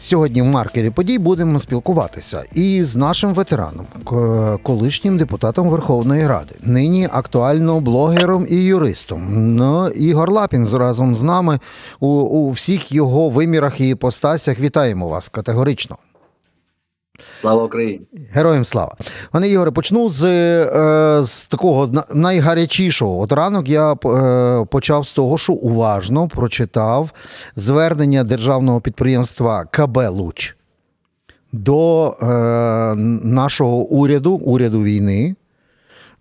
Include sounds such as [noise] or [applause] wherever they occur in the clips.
Сьогодні в маркері подій будемо спілкуватися і з нашим ветераном, колишнім депутатом Верховної Ради, нині актуально блогером і юристом. Ну, Ігор Лапін разом з нами у, у всіх його вимірах і іпостасях. Вітаємо вас категорично. Слава Україні! Героям слава. Пане Ігоре, почну з, е, з такого найгарячішого. От ранок я е, почав з того, що уважно прочитав звернення державного підприємства КБ Луч до е, нашого уряду, уряду війни.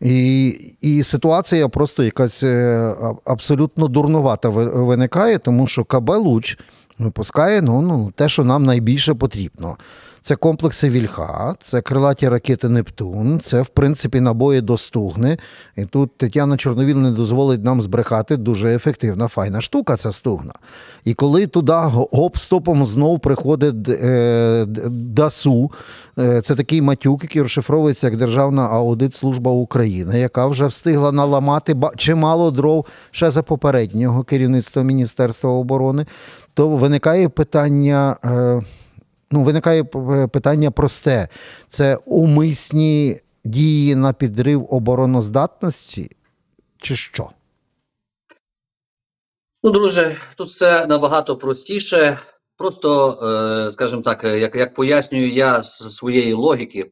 І, і ситуація просто якась абсолютно дурнувата виникає, тому що КБ Луч випускає ну, ну, те, що нам найбільше потрібно. Це комплекси Вільха, це крилаті ракети Нептун, це, в принципі, набої до стугни. І тут Тетяна Чорновіл не дозволить нам збрехати дуже ефективна, файна штука ця стугна. І коли туди гоп-стопом знов приходить е, ДАСУ, е, це такий матюк, який розшифровується як Державна аудит-служба України, яка вже встигла наламати чимало дров ще за попереднього керівництва Міністерства оборони, то виникає питання. Е, Ну, виникає питання просте: це умисні дії на підрив обороноздатності, чи що? Ну, друже, тут все набагато простіше. Просто, е, скажімо так, е, як, як пояснюю я з своєї логіки,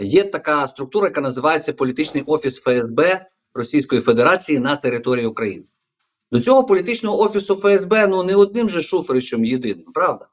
є така структура, яка називається політичний офіс ФСБ Російської Федерації на території України. До цього політичного офісу ФСБ ну не одним же Шуфричем єдиним, правда?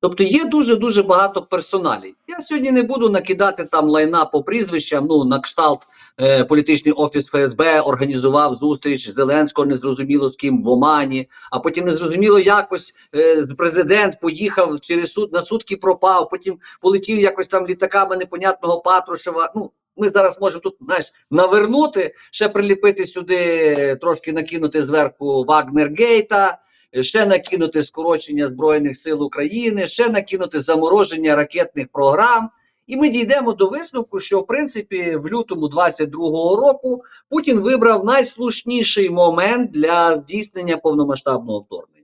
Тобто є дуже дуже багато персоналів. Я сьогодні не буду накидати там лайна по прізвищам. Ну на кшталт е, політичний офіс ФСБ організував зустріч Зеленського, незрозуміло з ким в Омані. А потім незрозуміло якось е, президент поїхав через суд на сутки пропав. Потім полетів якось там літаками непонятного Патрушева. Ну ми зараз можемо тут знаєш навернути, ще приліпити сюди, трошки накинути зверху Вагнергейта ще накинути скорочення Збройних сил України, ще накинути замороження ракетних програм. І ми дійдемо до висновку, що в принципі в лютому 22-го року Путін вибрав найслушніший момент для здійснення повномасштабного вторгнення.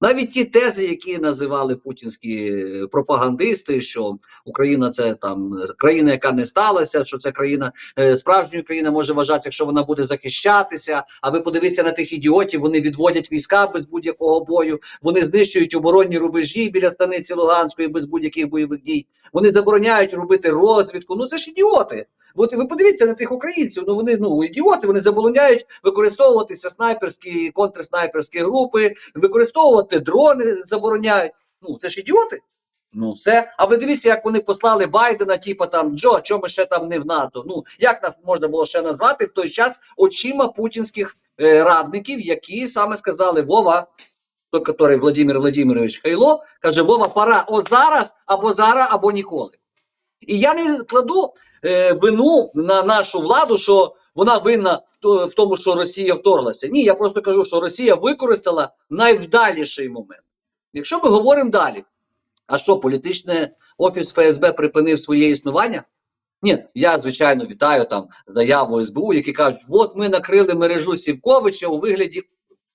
Навіть ті тези, які називали путінські е, пропагандисти, що Україна це там е, країна, яка не сталася, що це країна е, справжньою країна може вважатися, якщо вона буде захищатися. А ви подивіться на тих ідіотів, вони відводять війська без будь-якого бою, вони знищують оборонні рубежі біля станиці Луганської без будь-яких бойових дій. Вони забороняють робити розвідку. Ну це ж ідіоти. От ви подивіться на тих українців. Ну вони ну ідіоти. Вони забороняють використовуватися снайперські контрснайперські групи, використовувати дрони забороняють. Ну це ж ідіоти. Ну все. А ви дивіться, як вони послали Байдена, типу там Джо, чому ми ще там не в НАТО? Ну як нас можна було ще назвати в той час очима путінських е, радників, які саме сказали Вова, той, який Владимир Владимирович Хайло, каже: Вова, пора от зараз, або зараз, або ніколи. І я не кладу вину на нашу владу, що вона винна в тому, що Росія вторглася. Ні, я просто кажу, що Росія використала найвдаліший момент. Якщо ми говоримо далі, а що політичний офіс ФСБ припинив своє існування? Ні, я звичайно вітаю там заяву СБУ, які кажуть, от ми накрили мережу Сівковича у вигляді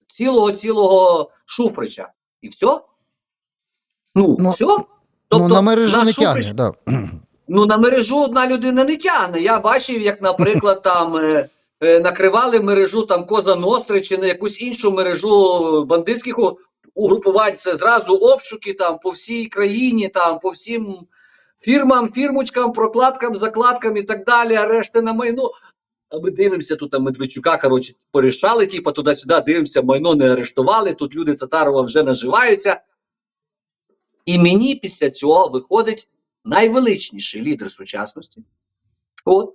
цілого цілого Шуфрича. І все? Ну, Ну, все? ну, на мережу наш не Шуфрич- тягне. Да. Ну, на мережу одна людина не тягне. Я бачив, як, наприклад, [laughs] там е, е, накривали мережу там Коза Ностри чи на якусь іншу мережу бандитських угрупувань. Це зразу обшуки там по всій країні, там по всім фірмам, фірмочкам, прокладкам, закладкам і так далі, арешти на майно. А ми дивимося, тут там Медведчука, коротше, порішали, типу, туди-сюди, дивимося, майно не арештували, тут люди Татарова вже наживаються. І мені після цього виходить найвеличніший лідер сучасності. От.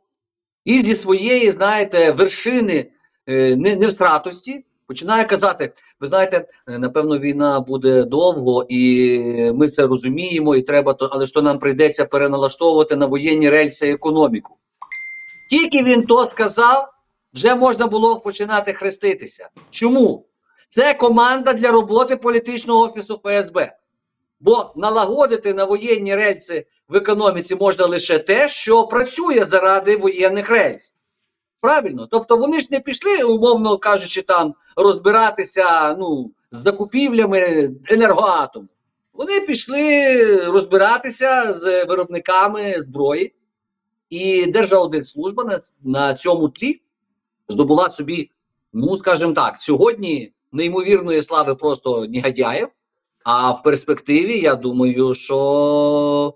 І зі своєї, знаєте, вершини е, не- невстратості починає казати: ви знаєте, е, напевно, війна буде довго, і ми це розуміємо, і треба то, але що нам прийдеться переналаштовувати на воєнні рельси економіку. Тільки він то сказав, вже можна було починати хреститися. Чому? Це команда для роботи політичного офісу ФСБ. Бо налагодити на воєнні рельси в економіці можна лише те, що працює заради воєнних рельс. Правильно? Тобто вони ж не пішли, умовно кажучи, там розбиратися ну, з закупівлями енергоатому. Вони пішли розбиратися з виробниками зброї, і Держаудитслужба на, на цьому тлі здобула собі, ну скажімо так, сьогодні неймовірної слави просто негодяїв. А в перспективі, я думаю, що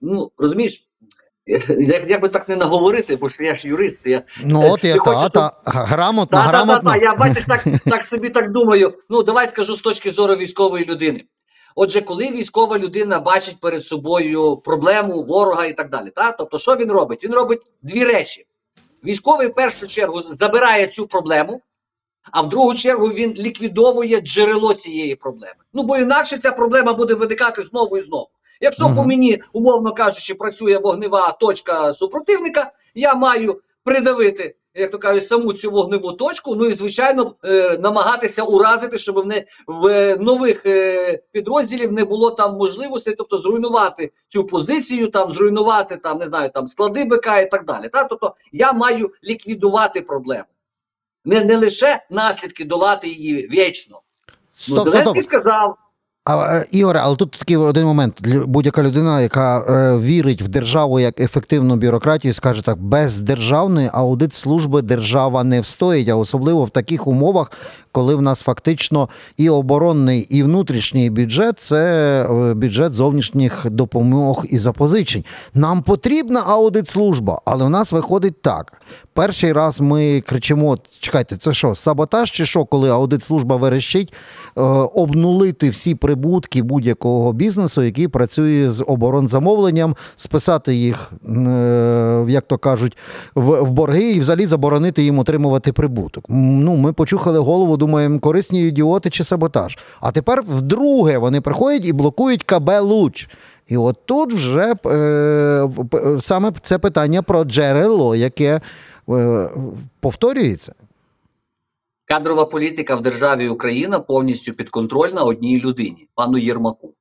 ну розумієш, [laughs] як, як би так не наговорити, бо ж я ж юрист. Я, Ну, от я Ти та, та, грамотно, та, та, та, та, я бачиш, так, [laughs] так собі так думаю. Ну, давай скажу з точки зору військової людини. Отже, коли військова людина бачить перед собою проблему, ворога і так далі, та? тобто, що він робить? Він робить дві речі. Військовий в першу чергу забирає цю проблему, а в другу чергу він ліквідовує джерело цієї проблеми. Ну бо інакше ця проблема буде виникати знову і знову. Якщо по мені, умовно кажучи, працює вогнева точка супротивника, я маю придавити, як то кажуть, саму цю вогневу точку. Ну і звичайно е, намагатися уразити, щоб в, не, в е, нових е, підрозділів не було там можливостей, тобто зруйнувати цю позицію, там зруйнувати там не знаю, там склади БК і так далі. Та? Тобто я маю ліквідувати проблему, не, не лише наслідки долати її вічно. Стоп, ну, Зеленський сказав. А, е, Ігоре, але тут такий один момент. Будь-яка людина, яка е, вірить в державу як ефективну бюрократію, скаже так: без державної аудит служби держава не встоїть, а особливо в таких умовах, коли в нас фактично і оборонний, і внутрішній бюджет це е, бюджет зовнішніх допомог і запозичень. Нам потрібна аудит служба, але в нас виходить так. Перший раз ми кричимо: чекайте, це що, саботаж чи що, коли аудит служба верещить, е, обнулити всі прибутки будь-якого бізнесу, який працює з оборонзамовленням, списати їх, е, як то кажуть, в, борги і взагалі заборонити їм отримувати прибуток. Ну, ми почухали голову, думаємо, корисні ідіоти чи саботаж. А тепер вдруге вони приходять і блокують КБ Луч. І от тут вже е, саме це питання про джерело, яке е, повторюється. Кадрова політика в державі Україна повністю підконтрольна одній людині, пану Єрмаку.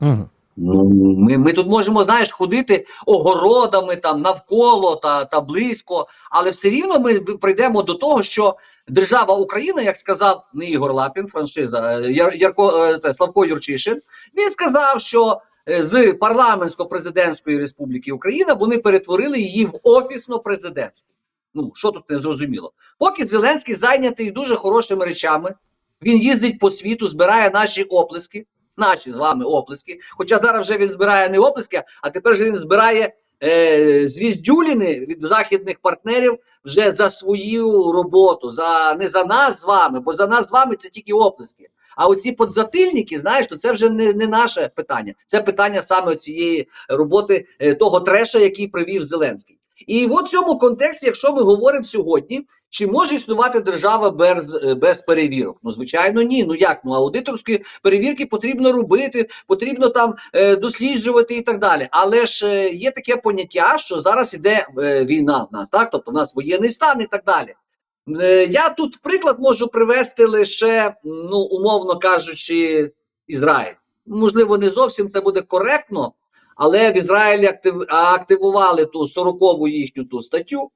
Угу. Ми, ми тут можемо, знаєш, ходити огородами там навколо та, та близько, але все рівно ми прийдемо до того, що держава Україна, як сказав не Ігор Лапін, франшиза е, Яр, Ярко, е, це, Славко Юрчишин, він сказав, що е, з парламентсько-президентської республіки Україна вони перетворили її в офісно президентську. Ну що тут не зрозуміло? Поки Зеленський зайнятий дуже хорошими речами, він їздить по світу, збирає наші оплески наші з вами оплески. Хоча зараз вже він збирає не оплески, а тепер же він збирає е, звіздюліни від західних партнерів вже за свою роботу, за не за нас з вами, бо за нас з вами це тільки оплески. А оці подзатильники, знаєш, то це вже не, не наше питання. Це питання саме цієї роботи е, того треша, який привів Зеленський. І в цьому контексті, якщо ми говоримо сьогодні, чи може існувати держава без, е, без перевірок? Ну, звичайно, ні. Ну як? Ну аудиторські перевірки потрібно робити, потрібно там е, досліджувати і так далі. Але ж е, є таке поняття, що зараз іде е, війна в нас, так? Тобто в нас воєнний стан і так далі. Е, я тут приклад можу привести лише, ну, умовно кажучи, Ізраїль. Можливо, не зовсім це буде коректно, але в Ізраїлі актив, активували ту 40-ву їхню ту статтю,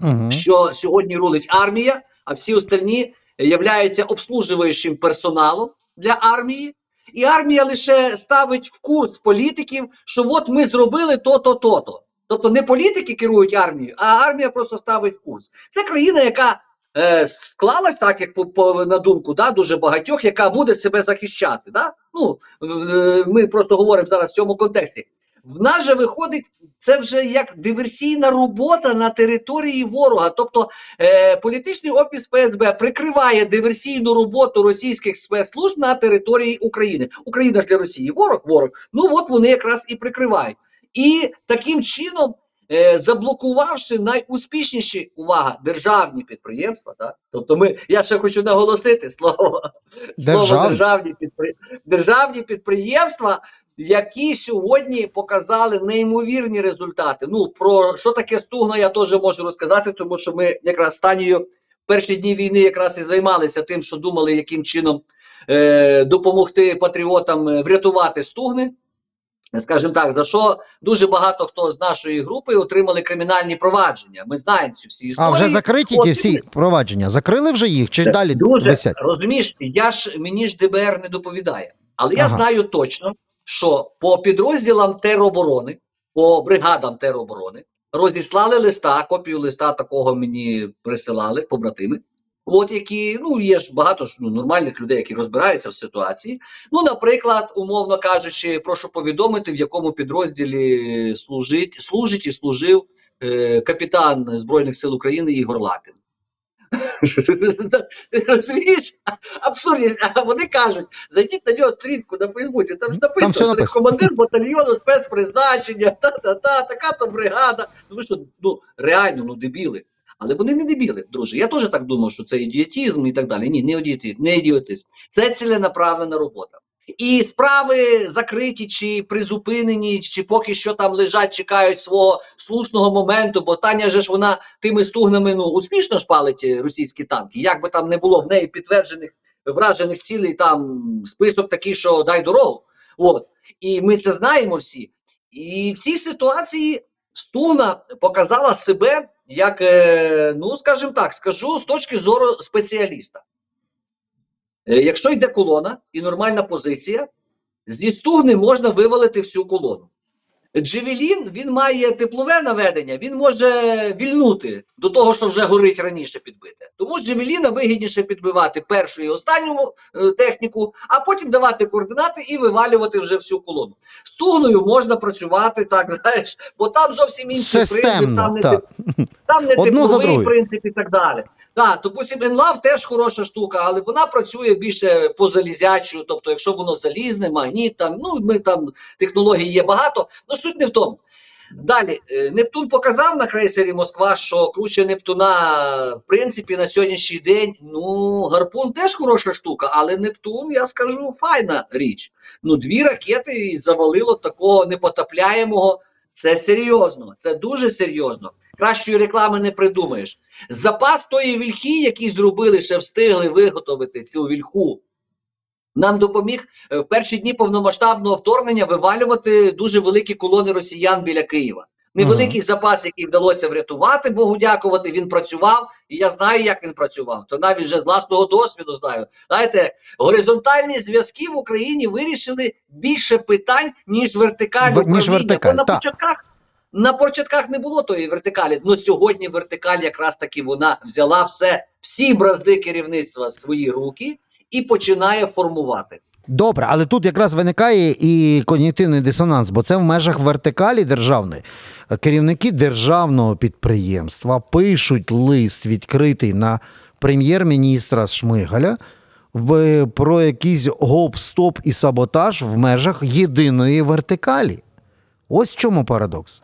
Угу. що сьогодні рулить армія, а всі остальні являються обслужуючим персоналом для армії. І армія лише ставить в курс політиків, що от ми зробили то-то, то-то. Тобто не політики керують армією, а армія просто ставить курс. Це країна, яка е, склалась так, як по, по на думку да, дуже багатьох, яка буде себе захищати. Да? Ну, ми просто говоримо зараз в цьому контексті. В нас же виходить, це вже як диверсійна робота на території ворога. Тобто е, політичний офіс ФСБ прикриває диверсійну роботу російських спецслужб на території України. Україна ж для Росії ворог, ворог. Ну от вони якраз і прикривають. І таким чином, е, заблокувавши найуспішніші увага державні підприємства, да? тобто ми, я ще хочу наголосити слово, слово Державні. державні, підпри... державні підприємства, які сьогодні показали неймовірні результати. Ну про що таке стугна, я теж можу розказати, тому що ми якраз з Танією перші дні війни якраз і займалися тим, що думали, яким чином е, допомогти патріотам е, врятувати стугни. Скажімо так, за що дуже багато хто з нашої групи отримали кримінальні провадження. Ми знаємо цю всі А вже закриті ті всі провадження. Закрили вже їх чи Це далі дуже висять? розумієш, я ж мені ж ДБР не доповідає. Але я знаю точно, що по підрозділам тероборони, по бригадам тероборони розіслали листа, копію листа такого мені присилали побратими. От які, ну є ж багато ж ну, нормальних людей, які розбираються в ситуації. Ну, наприклад, умовно кажучи, прошу повідомити, в якому підрозділі служить, служить і служив е, капітан Збройних сил України Ігор Лапін. [laughs] Розумієш? Абсурдність. А вони кажуть, зайдіть на нього стрітку на Фейсбуці, там ж Там написано, написано. командир батальйону спецпризначення, та-та-та, така-то бригада. Ну ви що, ну реально, ну дебіли. Але вони не дебіли, друже. Я теж так думав, що це ідіотизм і так далі. Ні, не ідіотизм, не ідіотизм. Це ціленаправлена робота. І справи закриті чи призупинені, чи поки що там лежать, чекають свого слушного моменту, бо Таня же ж вона тими стугнами ну успішно шпалить е, російські танки. Як би там не було в неї підтверджених вражених цілей, там список такий, що дай дорогу. От. І ми це знаємо всі. І в цій ситуації Стугна показала себе як, е, ну скажімо так, скажу з точки зору спеціаліста. Е, Якщо йде колона і нормальна позиція, зі стугни можна вивалити всю колону. Джевелін він має теплове наведення, він може вільнути до того, що вже горить раніше підбите. Тому з Джевеліна вигідніше підбивати першу і останню е, техніку, а потім давати координати і вивалювати вже всю колону. З тугною можна працювати так, [laughs] знаєш, бо там зовсім інший принцип, там не, тип- там не [laughs] тепловий принцип і так далі. Так, допустим, Енлав теж хороша штука, але вона працює більше по залізячу, тобто, якщо воно залізне, магніт, там, ну ми там технологій є багато, суть не в тому. Далі, е, Нептун показав на крейсері Москва, що круче Нептуна, в принципі, на сьогоднішній день, ну, гарпун теж хороша штука, але Нептун, я скажу, файна річ. Ну, дві ракети і завалило такого непотопляємого. Це серйозно, це дуже серйозно. Кращої реклами не придумаєш. Запас тої вільхи, який зробили, ще встигли виготовити цю вільху, нам допоміг е, в перші дні повномасштабного вторгнення вивалювати дуже великі колони росіян біля Києва. Невеликий запас, який вдалося врятувати, Богу дякувати, він працював, і я знаю, як він працював. То навіть вже з власного досвіду знаю. Знаєте, горизонтальні зв'язки в Україні вирішили більше питань, ніж вертикаль. В- ніж вертикаль, Бо на початках на початках не було тої вертикалі. Ну сьогодні вертикаль якраз таки вона взяла все, всі бразди керівництва в свої руки і починає формувати. Добре, але тут якраз виникає і когнітивний дисонанс, бо це в межах вертикалі державної. Керівники державного підприємства пишуть лист відкритий на прем'єр-міністра Шмигаля в, про якийсь гоп-стоп і саботаж в межах єдиної вертикалі. Ось в чому парадокс.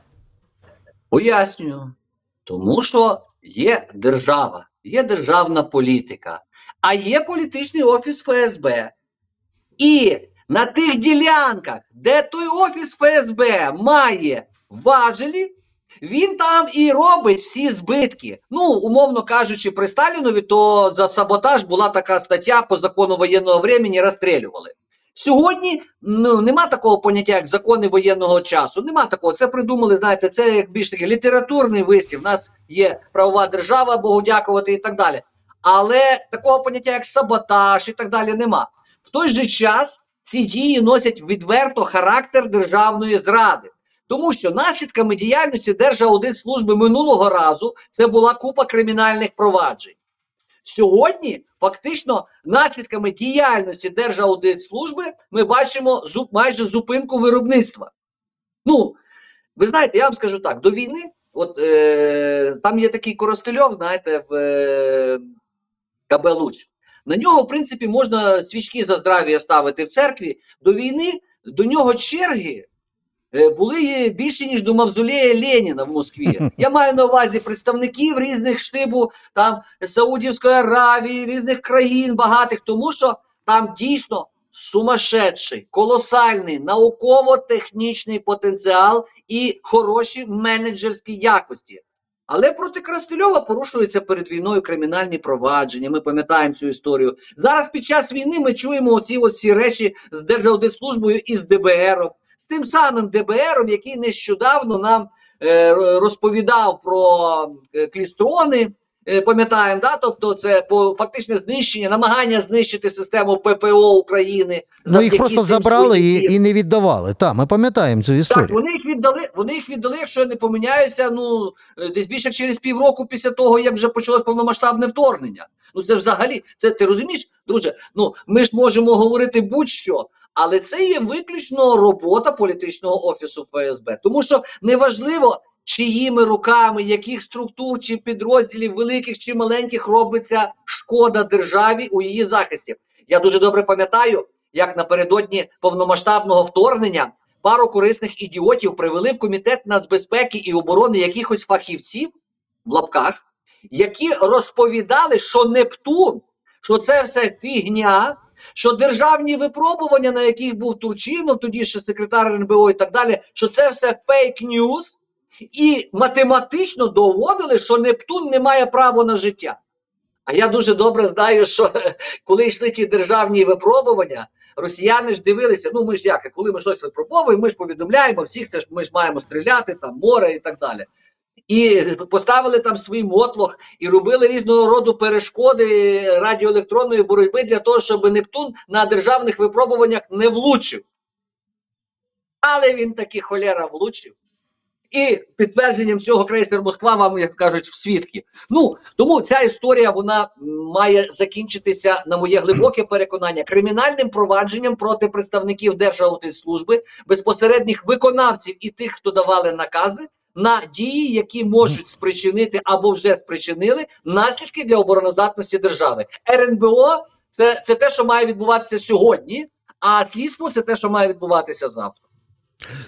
Пояснюю. Тому що є держава, є державна політика, а є політичний офіс ФСБ. І на тих ділянках, де той офіс ФСБ має важелі, він там і робить всі збитки. Ну, умовно кажучи, при Сталінові, то за саботаж була така стаття по закону воєнного времени розстрілювали. Сьогодні ну, нема такого поняття, як закони воєнного часу. Нема такого. Це придумали, знаєте, це як більш такий літературний вислів. У нас є правова держава, Богу дякувати і так далі. Але такого поняття, як саботаж і так далі, нема. В той же час ці дії носять відверто характер державної зради. Тому що наслідками діяльності Держаудитслужби минулого разу це була купа кримінальних проваджень. Сьогодні, фактично, наслідками діяльності Держаудитслужби ми бачимо зу- майже зупинку виробництва. Ну, ви знаєте, я вам скажу так: до війни, от е, там є такий Коростельов, знаєте, в е, КБ. На нього, в принципі, можна свічки за здрав'я ставити в церкві. До війни до нього черги були більше, ніж до мавзолея Леніна в Москві. Я маю на увазі представників різних штибу там Саудівської Аравії, різних країн багатих, тому що там дійсно сумасшедший, колосальний науково-технічний потенціал і хороші менеджерські якості. Але проти Крастельова порушуються перед війною кримінальні провадження. Ми пам'ятаємо цю історію. Зараз під час війни ми чуємо оці всі речі з Держаудитслужбою і з ДБРом, з тим самим ДБРом, який нещодавно нам е, розповідав про е, клістрони, е, пам'ятаємо, да? тобто це по фактичне знищення, намагання знищити систему ППО України. Ну їх просто забрали і, і не віддавали. Так, ми пам'ятаємо цю історію. Так, вони їх віддали. Вони їх віддали, якщо я не поминяюся. Ну десь більше через півроку після того, як вже почалось повномасштабне вторгнення. Ну це взагалі, це ти розумієш, друже? Ну ми ж можемо говорити будь-що, але це є виключно робота політичного офісу ФСБ, тому що неважливо. Чиїми руками, яких структур чи підрозділів, великих чи маленьких, робиться шкода державі у її захисті. Я дуже добре пам'ятаю, як напередодні повномасштабного вторгнення пару корисних ідіотів привели в комітет нацбезпеки і оборони якихось фахівців в лапках, які розповідали, що Нептун, що це все фігня, що державні випробування, на яких був Турчинов, тоді ще секретар РНБО і так далі, що це все фейк ньюс, і математично доводили, що Нептун не має права на життя. А я дуже добре знаю, що [laughs] коли йшли ті державні випробування, росіяни ж дивилися, ну ми ж як, коли ми щось випробовуємо, ми ж повідомляємо всіх, це ж ми ж маємо стріляти, там море і так далі. І поставили там свій мотлох і робили різного роду перешкоди радіоелектронної боротьби для того, щоб Нептун на державних випробуваннях не влучив. Але він таки холера влучив. І підтвердженням цього крейсер Москва вам, як кажуть, в свідки. Ну тому ця історія вона має закінчитися, на моє глибоке переконання, кримінальним провадженням проти представників Держаудитслужби, безпосередніх виконавців і тих, хто давали накази на дії, які можуть спричинити або вже спричинили наслідки для обороноздатності держави. РНБО це, це те, що має відбуватися сьогодні, а слідство це те, що має відбуватися завтра.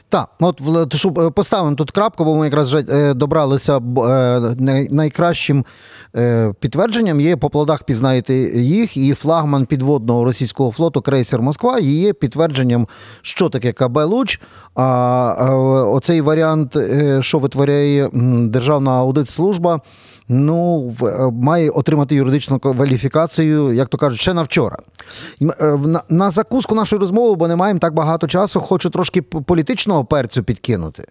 Так, от щоб е, поставимо тут крапку, бо ми якраз е, добралися е, най- найкращим підтвердженням є по плодах пізнаєте їх, і флагман підводного російського флоту крейсер Москва є підтвердженням, що таке КБ Луч. А оцей варіант, що витворяє Державна аудитслужба, ну, має отримати юридичну кваліфікацію, як то кажуть, ще на вчора. На, закуску нашої розмови, бо не маємо так багато часу, хочу трошки п- політичного перцю підкинути.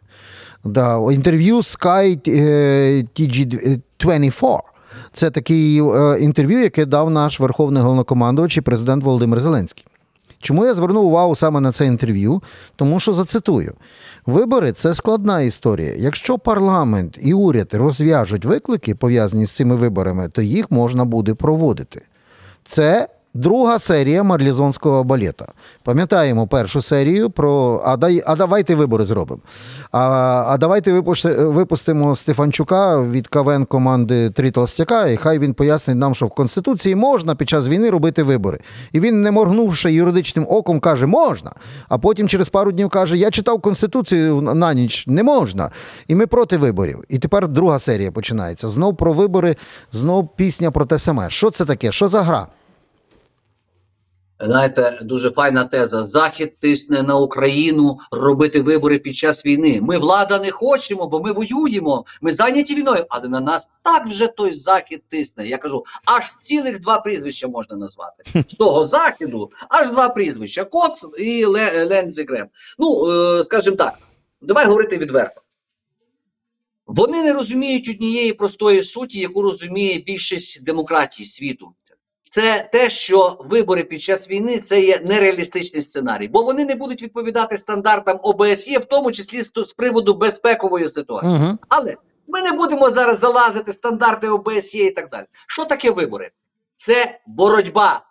Да, інтерв'ю Sky е, TG24. Це такий е, інтерв'ю, яке дав наш верховний головнокомандувач і президент Володимир Зеленський. Чому я звернув увагу саме на це інтерв'ю? Тому що зацитую: вибори це складна історія. Якщо парламент і уряд розв'яжуть виклики, пов'язані з цими виборами, то їх можна буде проводити. Це друга серія марлізонського балета. Пам'ятаємо першу серію про а, дай, а давайте вибори зробимо. А, а давайте випусти- випустимо Стефанчука від КВН команди Три Толстяка, і хай він пояснить нам, що в Конституції можна під час війни робити вибори. І він, не моргнувши юридичним оком, каже, можна. А потім через пару днів каже: Я читав Конституцію на ніч, не можна. І ми проти виборів. І тепер друга серія починається. Знов про вибори, знов пісня про те саме. Що це таке? Що за гра? Знаєте, дуже файна теза. Захід тисне на Україну робити вибори під час війни. Ми влада не хочемо, бо ми воюємо. Ми зайняті війною, але на нас так вже той захід тисне. Я кажу, аж цілих два прізвища можна назвати. З того західу аж два прізвища: Коц і Ле- Лензі Грем. Ну, е, скажімо так, давай говорити відверто. Вони не розуміють однієї простої суті, яку розуміє більшість демократій світу. Це те, що вибори під час війни це є нереалістичний сценарій, бо вони не будуть відповідати стандартам ОБСЄ, в тому числі з, приводу безпекової ситуації. Угу. Але ми не будемо зараз залазити стандарти ОБСЄ і так далі. Що таке вибори? Це боротьба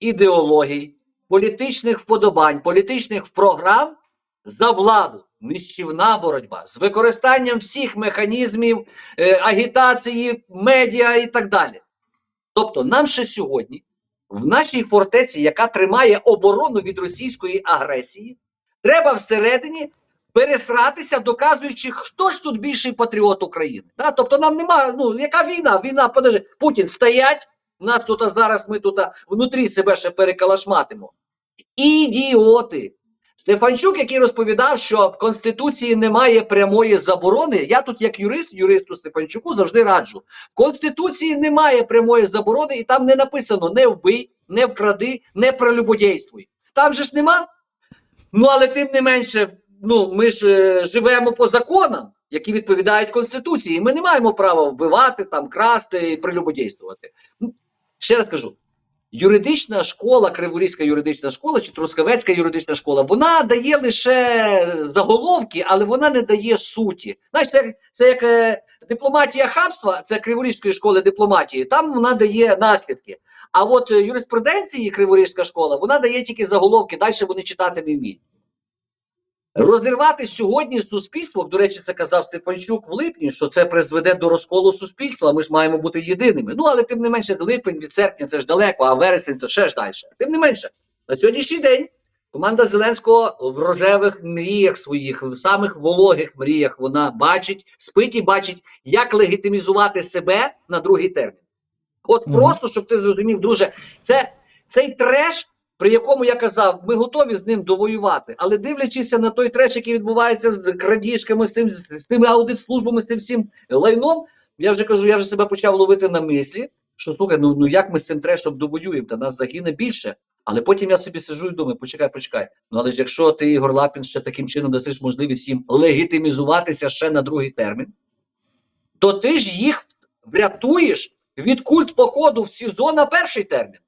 ідеологій, політичних вподобань, політичних програм за владу. Нищівна боротьба з використанням всіх механізмів е, агітації, медіа і так далі. Тобто, нам ще сьогодні, в нашій фортеці, яка тримає оборону від російської агресії, треба всередині пересратися, доказуючи, хто ж тут більший патріот України. Да? Тобто, нам немає, ну яка війна? Війна, подожди, Путін стоять. Нас тут зараз ми тут внутрі себе ще перекалашматимо. Ідіоти. Стефанчук, який розповідав, що в Конституції немає прямої заборони. Я тут, як юрист, юристу Стефанчуку завжди раджу. В Конституції немає прямої заборони, і там не написано не вбий, не вкради, не прелюбодійствуй. Там же ж нема. Ну, але тим не менше, ну ми ж е, живемо по законам. які відповідають Конституції. Ми не маємо права вбивати, там, красти і прелюбодійствувати. Ще раз кажу: юридична школа, Криворізька юридична школа чи Трускавецька юридична школа, вона дає лише заголовки, але вона не дає суті. Знаєш, це, це як е, дипломатія хабства, це Криворізької школи дипломатії, там вона дає наслідки. А от е, юриспруденції Криворізька школа, вона дає тільки заголовки, далі вони читати не вміють. Розірвати сьогодні суспільство, до речі, це казав Стефанчук в липні, що це призведе до розколу суспільства. Ми ж маємо бути єдиними. Ну але тим не менше, липень від серпня це ж далеко, а вересень це ще ж далі. Тим не менше, на сьогоднішній день команда Зеленського в рожевих мріях своїх, в самих вологих мріях, вона бачить, спить і бачить, як легітимізувати себе на другий термін. От Мгм. просто щоб ти зрозумів, друже, це цей треш при якому я казав, ми готові з ним довоювати, але дивлячись на той треш, який відбувається з крадіжками, з цим з, тими аудитслужбами, з цим всім лайном, я вже кажу, я вже себе почав ловити на мислі, що слухай, ну, ну як ми з цим трешом довоюємо, та нас загине більше. Але потім я собі сижу і думаю, почекай, почекай. Ну але ж якщо ти, Ігор Лапін, ще таким чином дасиш можливість їм легітимізуватися ще на другий термін, то ти ж їх врятуєш від культ походу в СІЗО на перший термін.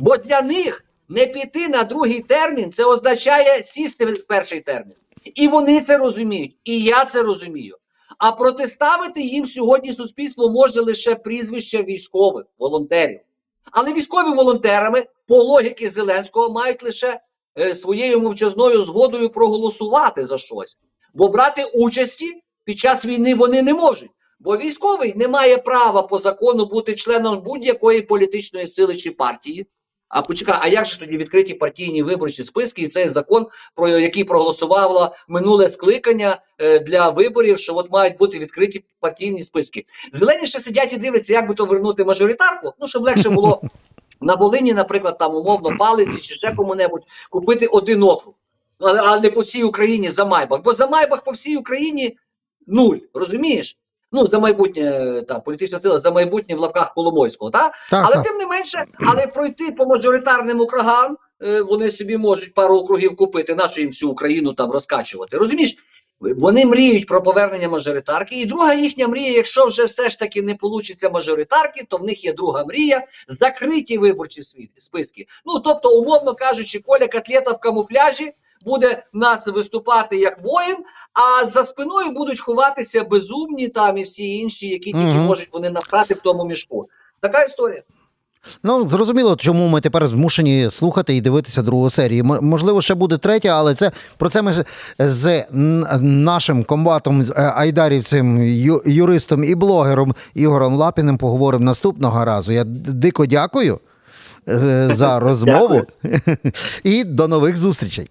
Бо для них не піти на другий термін це означає сісти в перший термін. І вони це розуміють, і я це розумію. А протиставити їм сьогодні суспільство може лише прізвище військових волонтерів. Але військові волонтерами, по логіки Зеленського, мають лише е, своєю мовчазною згодою проголосувати за щось. Бо брати участі під час війни вони не можуть. Бо військовий не має права по закону бути членом будь-якої політичної сили чи партії. А почекай, а як же тоді відкриті партійні виборчі списки і цей закон, про який проголосувало минуле скликання е, для виборів, що от мають бути відкриті партійні списки? Зелені ще сидять і дивляться, як би то вернути мажоритарку, ну щоб легше було [laughs] на Волині, наприклад, там умовно палиці чи ще кому-небудь купити один округ, але, але не по всій Україні за Майбах. Бо за Майбах по всій Україні нуль, розумієш? Ну, за майбутнє та політична сила за майбутнє в лапках Коломойського, та? Так, але так. тим не менше, але пройти по мажоритарним округам е, вони собі можуть пару округів купити, нашу їм всю Україну там розкачувати. Розумієш? Вони мріють про повернення мажоритарки. І друга їхня мрія, якщо вже все ж таки не получиться мажоритарки, то в них є друга мрія закриті виборчі списки. Ну тобто, умовно кажучи, Коля Котлета в камуфляжі буде в нас виступати як воїн, а за спиною будуть ховатися безумні там і всі інші, які тільки Мгм. можуть вони напхати в тому мішку. Така історія. Ну, зрозуміло, чому ми тепер змушені слухати і дивитися другу серію. Можливо, ще буде третя, але це про це ми з нашим комбатом, з е, айдарівцем, ю- юристом і блогером Ігорем Лапіним поговоримо наступного разу. Я дико дякую е, за [laughs] розмову [laughs] і до нових зустрічей.